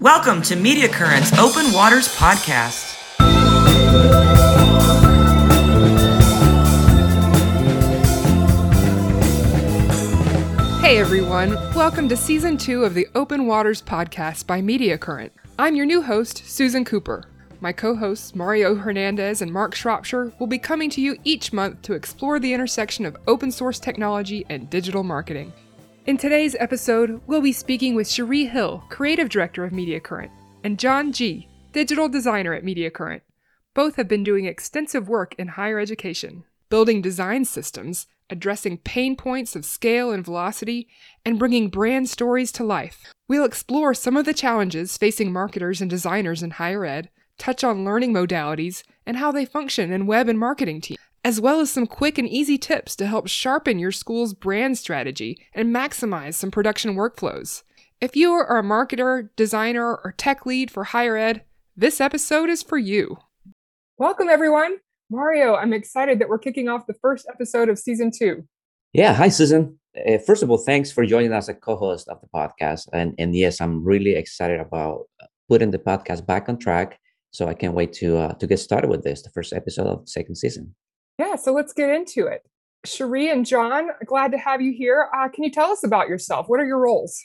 Welcome to Media Currents Open Waters Podcast. Hey everyone, welcome to season two of the Open Waters Podcast by Media Current. I'm your new host, Susan Cooper. My co hosts, Mario Hernandez and Mark Shropshire, will be coming to you each month to explore the intersection of open source technology and digital marketing. In today's episode, we'll be speaking with Cherie Hill, Creative Director of Media Current, and John G., Digital Designer at Media Current. Both have been doing extensive work in higher education, building design systems, addressing pain points of scale and velocity, and bringing brand stories to life. We'll explore some of the challenges facing marketers and designers in higher ed, touch on learning modalities and how they function in web and marketing teams as well as some quick and easy tips to help sharpen your school's brand strategy and maximize some production workflows. If you are a marketer, designer, or tech lead for higher ed, this episode is for you. Welcome, everyone. Mario, I'm excited that we're kicking off the first episode of season two. Yeah, hi, Susan. Uh, first of all, thanks for joining us as a co-host of the podcast. And, and yes, I'm really excited about putting the podcast back on track. So I can't wait to uh, to get started with this, the first episode of the second season. Yeah, so let's get into it. Cherie and John, glad to have you here. Uh, can you tell us about yourself? What are your roles?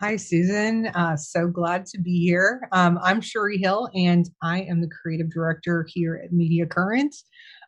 Hi, Susan. Uh, so glad to be here. Um, I'm Cherie Hill, and I am the creative director here at Media Current.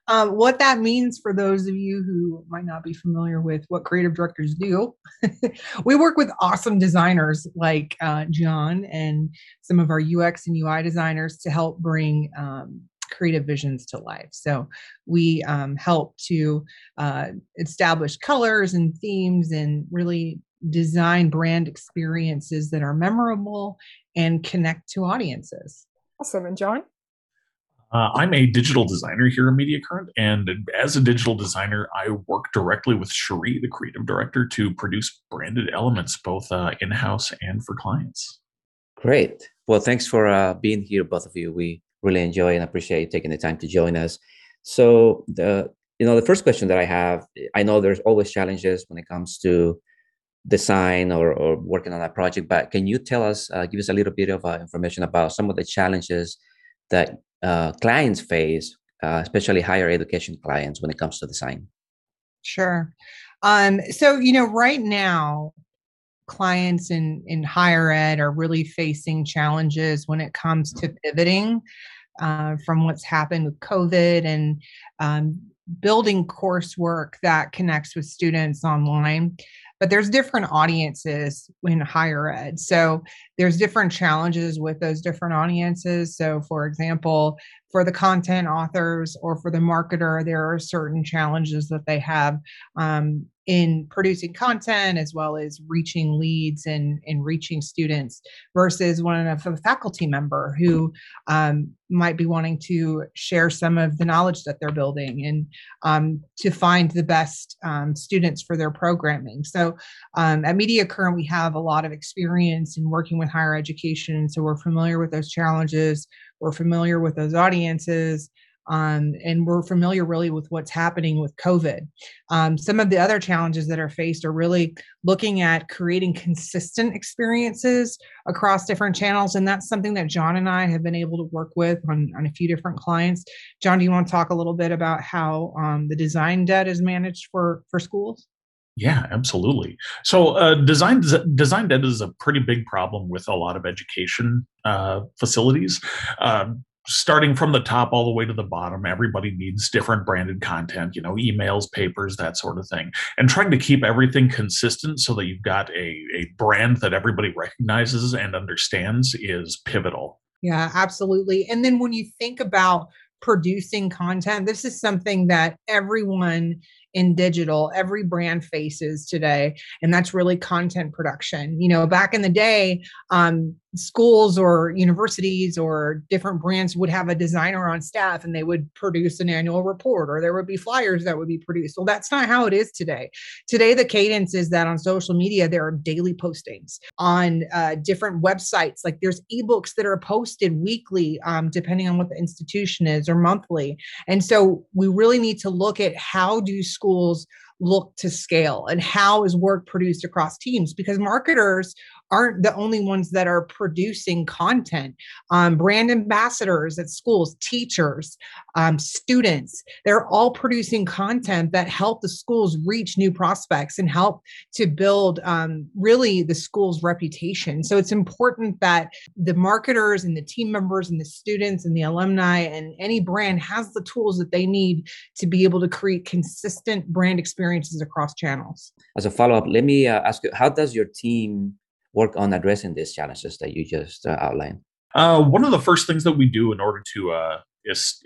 Um, what that means for those of you who might not be familiar with what creative directors do, we work with awesome designers like uh, John and some of our UX and UI designers to help bring um, creative visions to life. So we um, help to uh, establish colors and themes and really design brand experiences that are memorable and connect to audiences. Awesome. And John? Uh, I'm a digital designer here at Media Current, and as a digital designer, I work directly with Cherie, the creative director, to produce branded elements both uh, in house and for clients. Great. Well, thanks for uh, being here, both of you. We really enjoy and appreciate you taking the time to join us. So the you know the first question that I have, I know there's always challenges when it comes to design or, or working on a project, but can you tell us, uh, give us a little bit of uh, information about some of the challenges that uh, clients face, uh, especially higher education clients, when it comes to design? Sure. Um, so you know, right now, clients in in higher ed are really facing challenges when it comes to pivoting uh, from what's happened with COVID and um, building coursework that connects with students online. But there's different audiences in higher ed. So there's different challenges with those different audiences. So, for example, for the content authors or for the marketer, there are certain challenges that they have um, in producing content as well as reaching leads and, and reaching students versus one of a faculty member who um, might be wanting to share some of the knowledge that they're building and um, to find the best um, students for their programming. So um, at Media Current, we have a lot of experience in working with higher education. So we're familiar with those challenges, we're familiar with those audiences um, and we're familiar really with what's happening with COVID. Um, some of the other challenges that are faced are really looking at creating consistent experiences across different channels. And that's something that John and I have been able to work with on, on a few different clients. John, do you want to talk a little bit about how um, the design debt is managed for, for schools? Yeah, absolutely. So, uh, design design debt is a pretty big problem with a lot of education uh, facilities. Uh, starting from the top all the way to the bottom everybody needs different branded content you know emails papers that sort of thing and trying to keep everything consistent so that you've got a, a brand that everybody recognizes and understands is pivotal yeah absolutely and then when you think about producing content this is something that everyone in digital every brand faces today and that's really content production. You know back in the day um, schools or universities or different brands would have a designer on staff and they would produce an annual report or there would be flyers that would be produced. Well, that's not how it is today. Today, the cadence is that on social media, there are daily postings on uh, different websites. Like there's ebooks that are posted weekly, um, depending on what the institution is, or monthly. And so we really need to look at how do schools look to scale and how is work produced across teams because marketers aren't the only ones that are producing content. Um, brand ambassadors at schools, teachers, um, students, they're all producing content that help the schools reach new prospects and help to build um, really the school's reputation. So it's important that the marketers and the team members and the students and the alumni and any brand has the tools that they need to be able to create consistent brand experiences across channels. As a follow up, let me uh, ask you how does your team work on addressing these challenges that you just uh, outlined? Uh, one of the first things that we do in order to uh,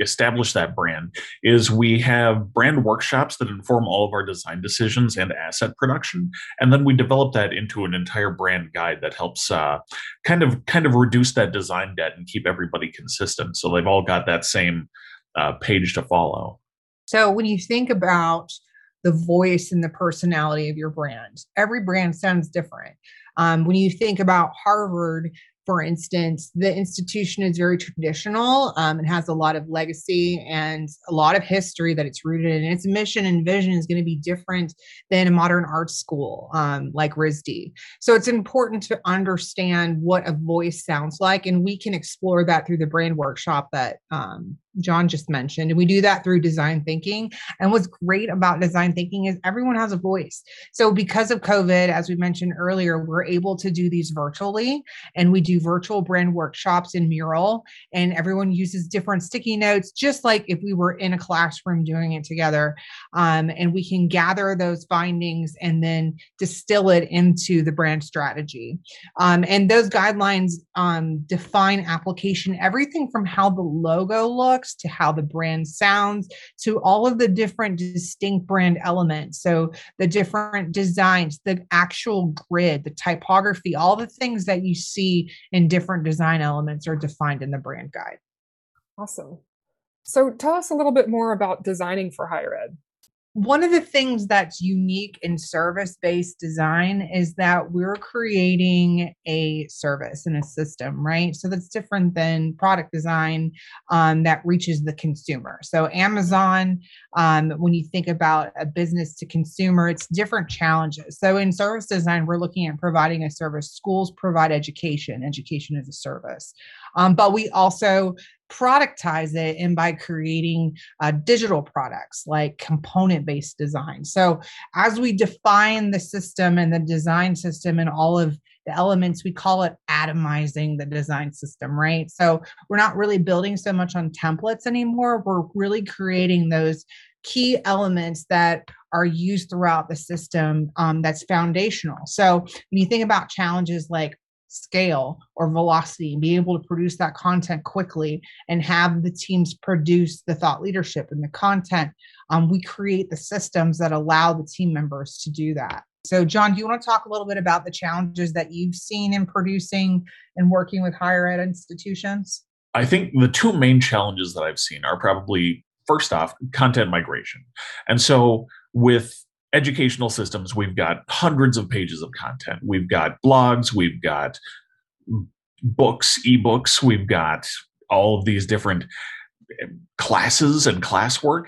establish that brand is we have brand workshops that inform all of our design decisions and asset production and then we develop that into an entire brand guide that helps uh, kind of kind of reduce that design debt and keep everybody consistent so they've all got that same uh, page to follow so when you think about the voice and the personality of your brand every brand sounds different um, when you think about harvard for instance, the institution is very traditional um, and has a lot of legacy and a lot of history that it's rooted in. Its mission and vision is going to be different than a modern art school um, like RISD. So it's important to understand what a voice sounds like, and we can explore that through the brand workshop that um, John just mentioned. And we do that through design thinking. And what's great about design thinking is everyone has a voice. So, because of COVID, as we mentioned earlier, we're able to do these virtually and we do virtual brand workshops in Mural, and everyone uses different sticky notes, just like if we were in a classroom doing it together. Um, and we can gather those findings and then distill it into the brand strategy. Um, and those guidelines um, define application, everything from how the logo looks to how the brand sounds to all of the different distinct brand elements. So the different designs, the actual grid, the typography, all the things that you see in different design elements are defined in the brand guide. Awesome. So tell us a little bit more about designing for higher ed one of the things that's unique in service based design is that we're creating a service and a system, right? So that's different than product design um, that reaches the consumer. So, Amazon, um, when you think about a business to consumer, it's different challenges. So, in service design, we're looking at providing a service. Schools provide education, education is a service. Um, but we also productize it and by creating uh, digital products like component based design. So, as we define the system and the design system and all of the elements, we call it atomizing the design system, right? So, we're not really building so much on templates anymore. We're really creating those key elements that are used throughout the system um, that's foundational. So, when you think about challenges like scale or velocity and be able to produce that content quickly and have the teams produce the thought leadership and the content um, we create the systems that allow the team members to do that. So john do you want to talk a little bit about the challenges that you've seen in producing and working with higher ed institutions? I think the two main challenges that i've seen are probably first off content migration. And so with educational systems, we've got hundreds of pages of content. We've got blogs, we've got books, ebooks, we've got all of these different eh, classes and classwork.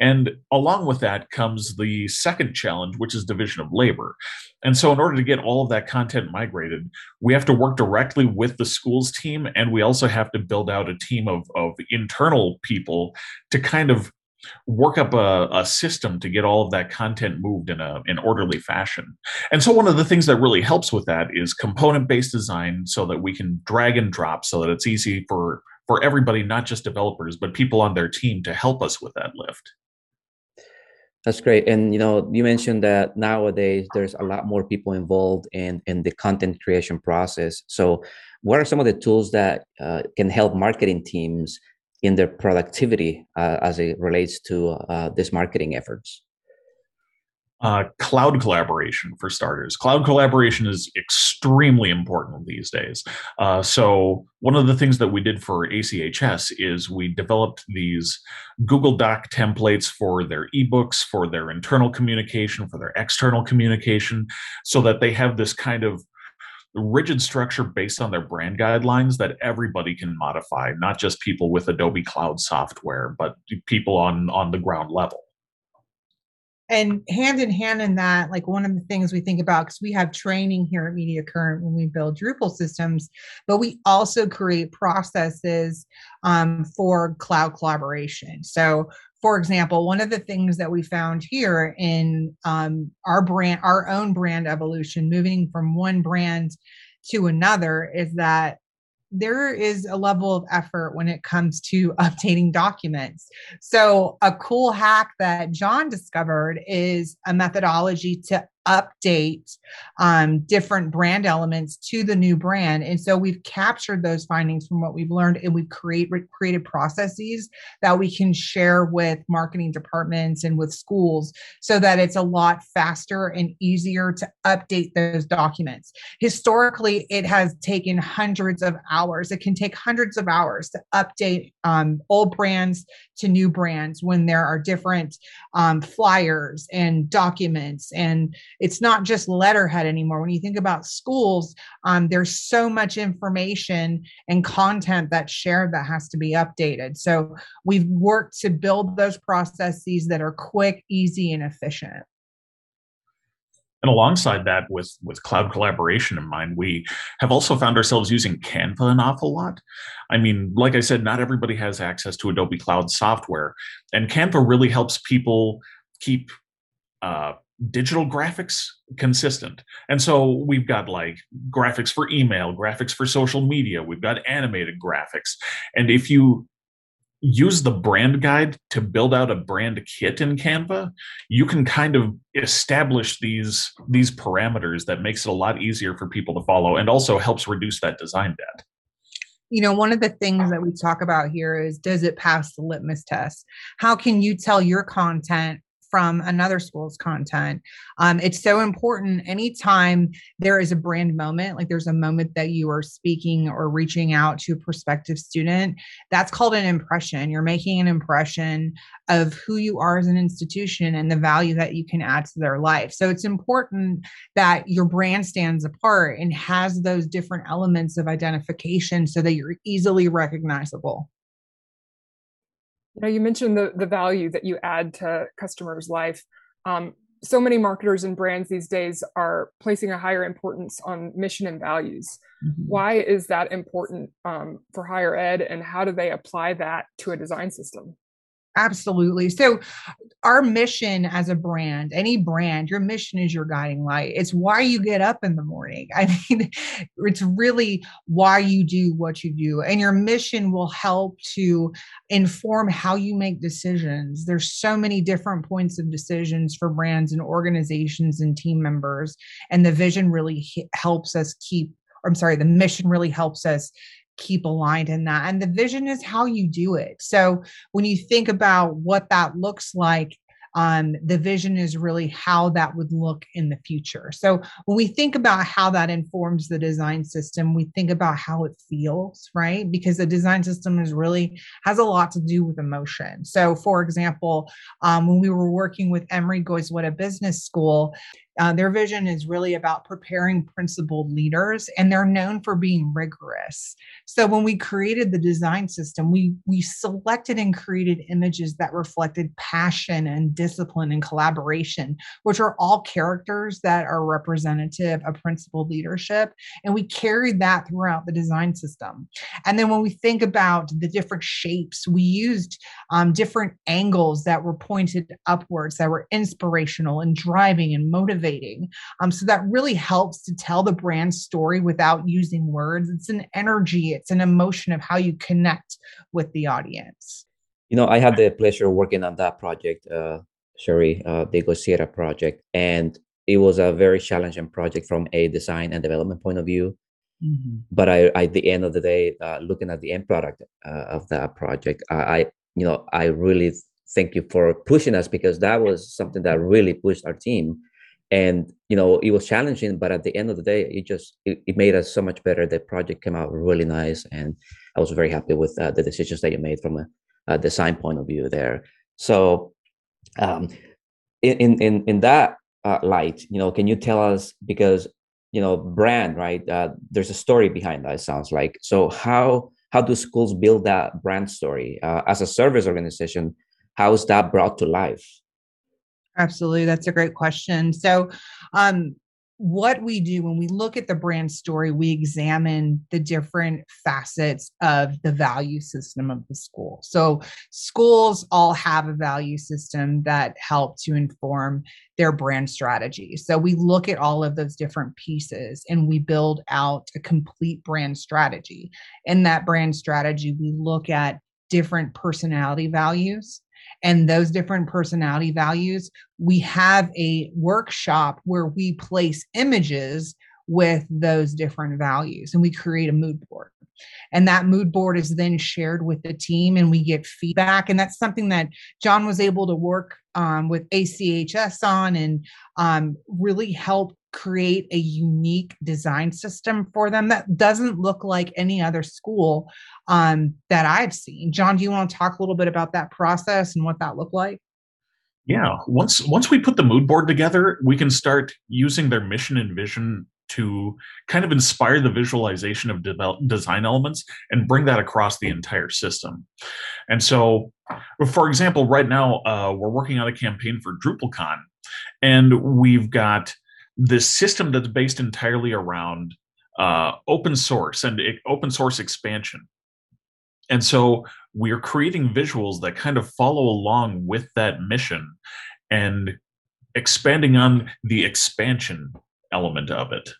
And along with that comes the second challenge, which is division of labor. And so, in order to get all of that content migrated, we have to work directly with the schools team, and we also have to build out a team of, of internal people to kind of work up a, a, system to get all of that content moved in a an orderly fashion. And so one of the things that really helps with that is component based design so that we can drag and drop so that it's easy for for everybody, not just developers, but people on their team to help us with that lift. That's great. And you know, you mentioned that nowadays there's a lot more people involved in in the content creation process. So, what are some of the tools that uh, can help marketing teams in their productivity uh, as it relates to uh, these marketing efforts? Uh, cloud collaboration for starters. Cloud collaboration is extremely important these days. Uh, so, one of the things that we did for ACHS is we developed these Google Doc templates for their ebooks, for their internal communication, for their external communication, so that they have this kind of rigid structure based on their brand guidelines that everybody can modify, not just people with Adobe Cloud software, but people on on the ground level. and hand in hand in that, like one of the things we think about, because we have training here at Media Current when we build Drupal systems, but we also create processes um, for cloud collaboration. So for example, one of the things that we found here in um, our brand, our own brand evolution, moving from one brand to another, is that there is a level of effort when it comes to updating documents. So, a cool hack that John discovered is a methodology to update um, different brand elements to the new brand. And so we've captured those findings from what we've learned and we've create, created processes that we can share with marketing departments and with schools so that it's a lot faster and easier to update those documents. Historically, it has taken hundreds of hours. It can take hundreds of hours to update um, old brands to new brands when there are different um, flyers and documents and it's not just letterhead anymore. When you think about schools, um, there's so much information and content that's shared that has to be updated. So we've worked to build those processes that are quick, easy, and efficient. And alongside that, with with cloud collaboration in mind, we have also found ourselves using Canva an awful lot. I mean, like I said, not everybody has access to Adobe Cloud software, and Canva really helps people keep uh, digital graphics consistent. And so we've got like graphics for email, graphics for social media, we've got animated graphics. And if you use the brand guide to build out a brand kit in Canva, you can kind of establish these these parameters that makes it a lot easier for people to follow and also helps reduce that design debt you know, one of the things that we talk about here is does it pass the litmus test? How can you tell your content from another school's content. Um, it's so important anytime there is a brand moment, like there's a moment that you are speaking or reaching out to a prospective student, that's called an impression. You're making an impression of who you are as an institution and the value that you can add to their life. So it's important that your brand stands apart and has those different elements of identification so that you're easily recognizable. Now you mentioned the the value that you add to customers' life. Um, so many marketers and brands these days are placing a higher importance on mission and values. Mm-hmm. Why is that important um, for higher ed, and how do they apply that to a design system? Absolutely. So, our mission as a brand, any brand, your mission is your guiding light. It's why you get up in the morning. I mean, it's really why you do what you do. And your mission will help to inform how you make decisions. There's so many different points of decisions for brands and organizations and team members. And the vision really helps us keep, I'm sorry, the mission really helps us keep aligned in that. And the vision is how you do it. So when you think about what that looks like, um, the vision is really how that would look in the future. So when we think about how that informs the design system, we think about how it feels, right? Because the design system is really has a lot to do with emotion. So, for example, um, when we were working with Emory Goizueta Business School, uh, their vision is really about preparing principled leaders, and they're known for being rigorous. So when we created the design system, we we selected and created images that reflected passion and discipline and collaboration, which are all characters that are representative of principled leadership, and we carried that throughout the design system. And then when we think about the different shapes, we used um, different angles that were pointed upwards, that were inspirational and driving and motivating Um, so that really helps to tell the brand story without using words. It's an energy, it's an emotion of how you connect with the audience. You know, I had the pleasure of working on that project, uh, Cherie, uh, the Goizueta project, and it was a very challenging project from a design and development point of view. Mm-hmm. But I, I, at the end of the day, uh, looking at the end product uh, of that project, I, I, you know, I really thank you for pushing us because that was something that really pushed our team and you know it was challenging but at the end of the day it just it, it made us so much better. The project came out really nice and i was very happy with uh, the decisions that you made from a, a, design point of view there. So um, in in in that uh, light you know can you tell us because you know brand right uh, there's a story behind that sounds like. So how how do schools build that brand story? Uh, as a service organization how is that brought to life Absolutely. That's a great question. So, um, what we do when we look at the brand story, we examine the different facets of the value system of the school. So, schools all have a value system that help to inform their brand strategy. So, we look at all of those different pieces and we build out a complete brand strategy. In that brand strategy, we look at different personality values and those different personality values, we have a workshop where we place images with those different values and we create a mood board. And that mood board is then shared with the team and we get feedback. And that's something that John was able to work um, with ACHS on and um, really help create a unique design system for them that doesn't look like any other school um, that I've seen. John, do you want to talk a little bit about that process and what that looked like? Yeah, once once we put the mood board together, we can start using their mission and vision to kind of inspire the visualization of develop, design elements and bring that across the entire system. And so, for example, right now uh, we're working on a campaign for DrupalCon, and we've got this system that's based entirely around uh, open source and open source expansion. And so we're creating visuals that kind of follow along with that mission and expanding on the expansion element of it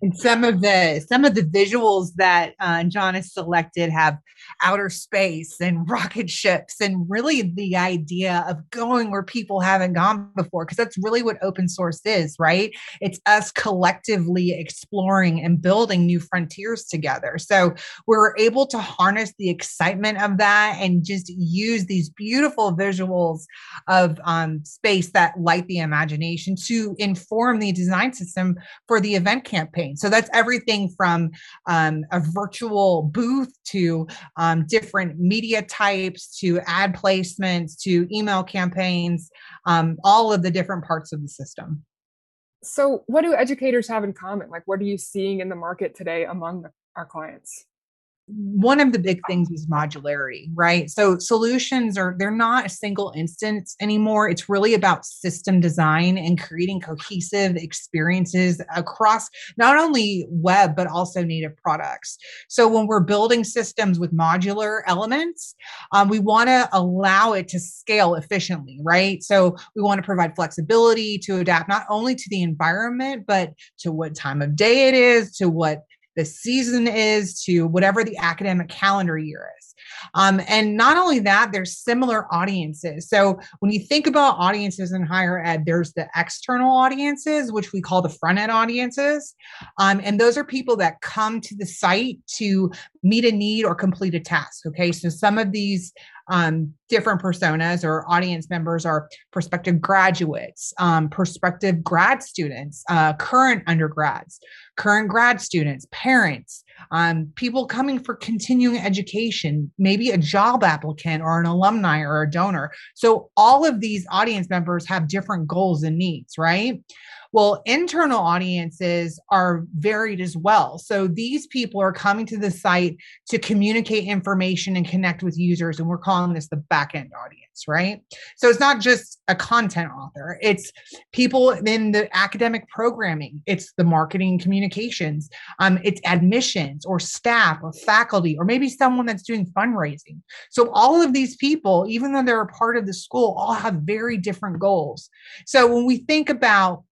and some of the some of the visuals that uh, John has selected have outer space and rocket ships and really the idea of going where people haven't gone before because that's really what open source is right? It's us collectively exploring and building new frontiers together. So we're able to harness the excitement of that and just use these beautiful visuals of um, space that light the imagination to inform the design system for the event campaign so that's everything from um, a virtual booth to um, different media types to ad placements to email campaigns, um, all of the different parts of the system. So, what do educators have in common? Like, what are you seeing in the market today among our clients? One of the big things is modularity, right? So solutions are they're not a single instance anymore. It's really about system design and creating cohesive experiences across not only web but also native products. So when we're building systems with modular elements, um, we want to allow it to scale efficiently, right? So we want to provide flexibility to adapt not only to the environment but to what time of day it is, to what the season is to whatever the academic calendar year is. Um, and not only that, there's similar audiences. So when you think about audiences in higher ed, there's the external audiences, which we call the front end audiences. Um, and those are people that come to the site to meet a need or complete a task. Okay. So some of these um, different personas or audience members are prospective graduates, um, prospective grad students, uh, current undergrads, current grad students, parents, um, people coming for continuing education, maybe a job applicant or an alumni or a donor. So all of these audience members have different goals and needs, right? Well, internal audiences are varied as well. So these people are coming to the site to communicate information and connect with users. And we're calling this the back end audience, right? So it's not just a content author, it's people in the academic programming, it's the marketing communications, um, it's admissions or staff or faculty, or maybe someone that's doing fundraising. So all of these people, even though they're a part of the school, all have very different goals. So when we think about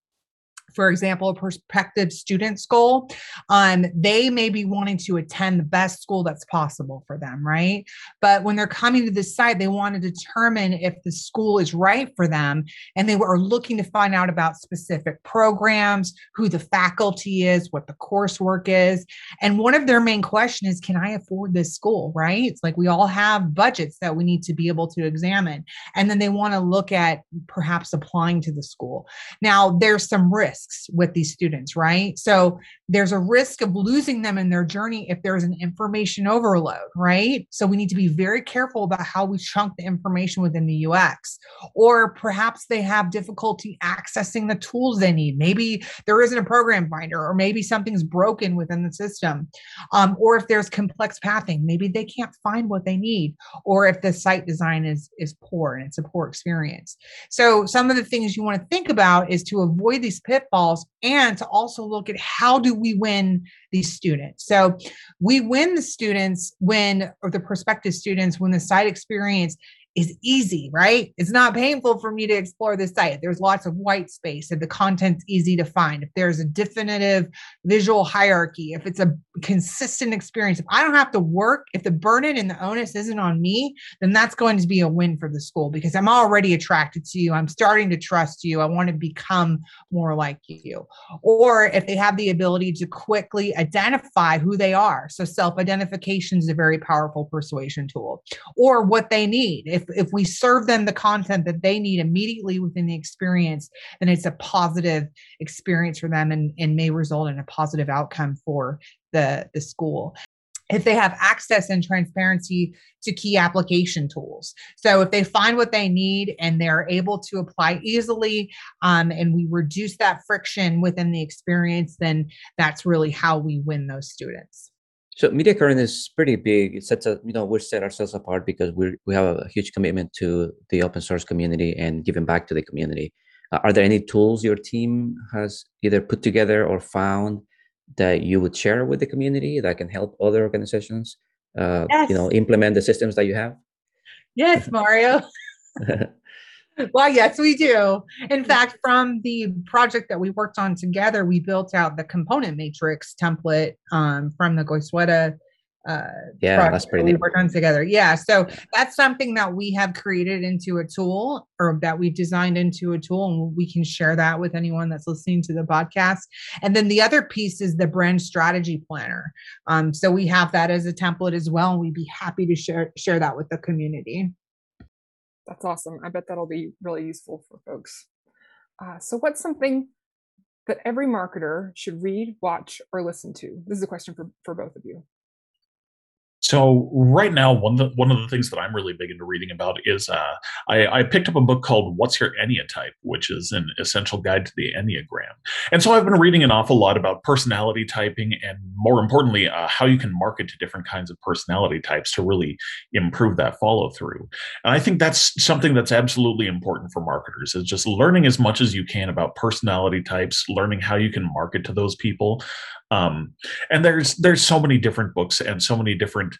for example, a prospective student's goal, um, they may be wanting to attend the best school that's possible for them, right? But when they're coming to the site, they want to determine if the school is right for them, and they are looking to find out about specific programs, who the faculty is, what the coursework is, and one of their main questions is, "Can I afford this school?" Right? It's like we all have budgets that we need to be able to examine, and then they want to look at perhaps applying to the school. Now, there's some risks with these students, right? So there's a risk of losing them in their journey if there's an information overload, right? So we need to be very careful about how we chunk the information within the UX. Or perhaps they have difficulty accessing the tools they need. Maybe there isn't a program finder, or maybe something's broken within the system. Um, or if there's complex pathing, maybe they can't find what they need. Or if the site design is, is poor and it's a poor experience. So some of the things you want to think about is to avoid these pitfalls and to also look at how do we win these students. So we win the students when, or the prospective students, when the site experience is easy, right? It's not painful for me to explore the site. There's lots of white space and the content's easy to find. If there's a definitive visual hierarchy, if it's a consistent experience, if I don't have to work, if the burden and the onus isn't on me, then that's going to be a win for the school because I'm already attracted to you. I'm starting to trust you. I want to become more like you. Or if they have the ability to quickly identify who they are. So self identification is a very powerful persuasion tool or what they need. If if we serve them the content that they need immediately within the experience, then it's a positive experience for them and, and may result in a positive outcome for the, the school if they have access and transparency to key application tools. So if they find what they need and they're able to apply easily um, and we reduce that friction within the experience, then that's really how we win those students. So Media Current is pretty big. It sets a, you know, we set ourselves apart because we we have a huge commitment to the open source community and giving back to the community. Uh, are there any tools your team has either put together or found that you would share with the community that can help other organizations, uh, yes. you know, implement the systems that you have? Yes, Mario. well, yes, we do. In fact, from the project that we worked on together, we built out the component matrix template um, from the Goizueta. Uh, yeah, that's pretty. That we worked on together. Yeah, so that's something that we have created into a tool, or that we've designed into a tool, and we can share that with anyone that's listening to the podcast. And then the other piece is the brand strategy planner. Um, so we have that as a template as well, and we'd be happy to share share that with the community. That's awesome. I bet that'll be really useful for folks. Uh, so, what's something that every marketer should read, watch, or listen to? This is a question for, for both of you. So right now, one of the, one of the things that I'm really big into reading about is uh, I, I, picked up a book called "What's Your Enneatype," which is an essential guide to the Enneagram. And so I've been reading an awful lot about personality typing, and more importantly, uh, how you can market to different kinds of personality types to really improve that follow through. And I think that's something that's absolutely important for marketers is just learning as much as you can about personality types, learning how you can market to those people, um, and there's there's so many different books and so many different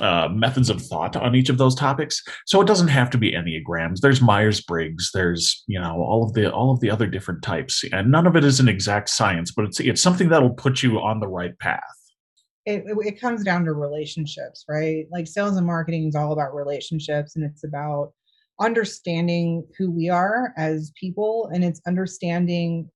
uh, methods of thought on each of those topics. So it doesn't have to be enneagrams. There's Myers Briggs. There's you know all of the all of the other different types, and none of it is an exact science, but it's it's something that'll put you on the right path. It, it comes down to relationships, right? Like sales and marketing is all about relationships, and it's about understanding who we are as people, and it's understanding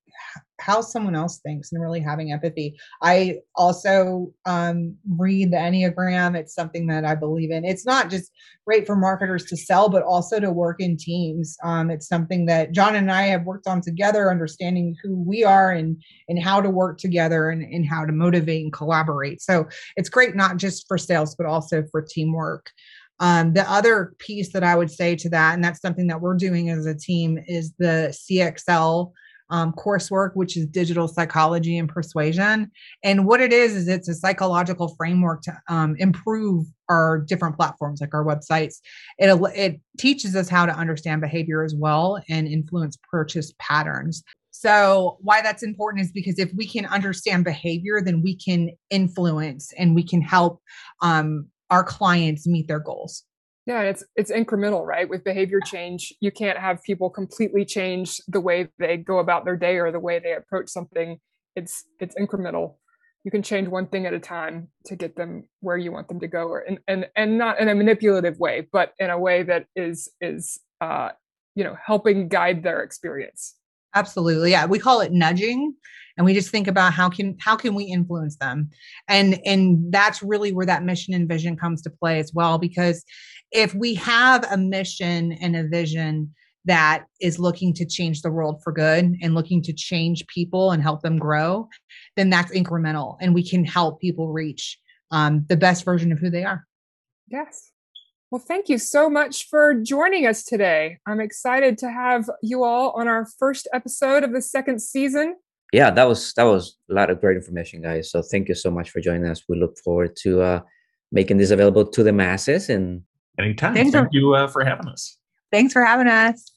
how someone else thinks and really having empathy. I also um, read the Enneagram. It's something that I believe in. It's not just great for marketers to sell, but also to work in teams. Um, it's something that John and I have worked on together, understanding who we are and and how to work together and, and how to motivate and collaborate. So it's great not just for sales, but also for teamwork. Um, the other piece that I would say to that, and that's something that we're doing as a team, is the CXL um, coursework, which is digital psychology and persuasion. And what it is, is it's a psychological framework to um, improve our different platforms, like our websites. It, it teaches us how to understand behavior as well and influence purchase patterns. So, why that's important is because if we can understand behavior, then we can influence and we can help um, our clients meet their goals. Yeah, it's it's incremental, right? With behavior change, you can't have people completely change the way they go about their day or the way they approach something. It's it's incremental. You can change one thing at a time to get them where you want them to go, or and and and not in a manipulative way, but in a way that is is uh, you know helping guide their experience. Absolutely, yeah. We call it nudging, and we just think about how can how can we influence them, and and that's really where that mission and vision comes to play as well, because if we have a mission and a vision that is looking to change the world for good and looking to change people and help them grow, then that's incremental and we can help people reach um, the best version of who they are. Yes. Well, thank you so much for joining us today. I'm excited to have you all on our first episode of the second season. Yeah, that was that was a lot of great information, guys. So thank you so much for joining us. We look forward to uh, making this available to the masses. And anytime, thank for- you uh, for having us. Thanks for having us.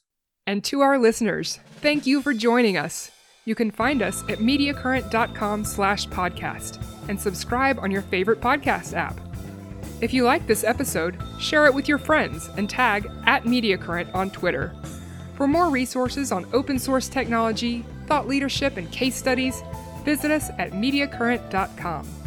And to our listeners, thank you for joining us. You can find us at mediacurrent.com slash podcast and subscribe on your favorite podcast app. If you like this episode, share it with your friends and tag at MediaCurrent on Twitter. For more resources on open source technology, thought leadership, and case studies, visit us at mediacurrent.com.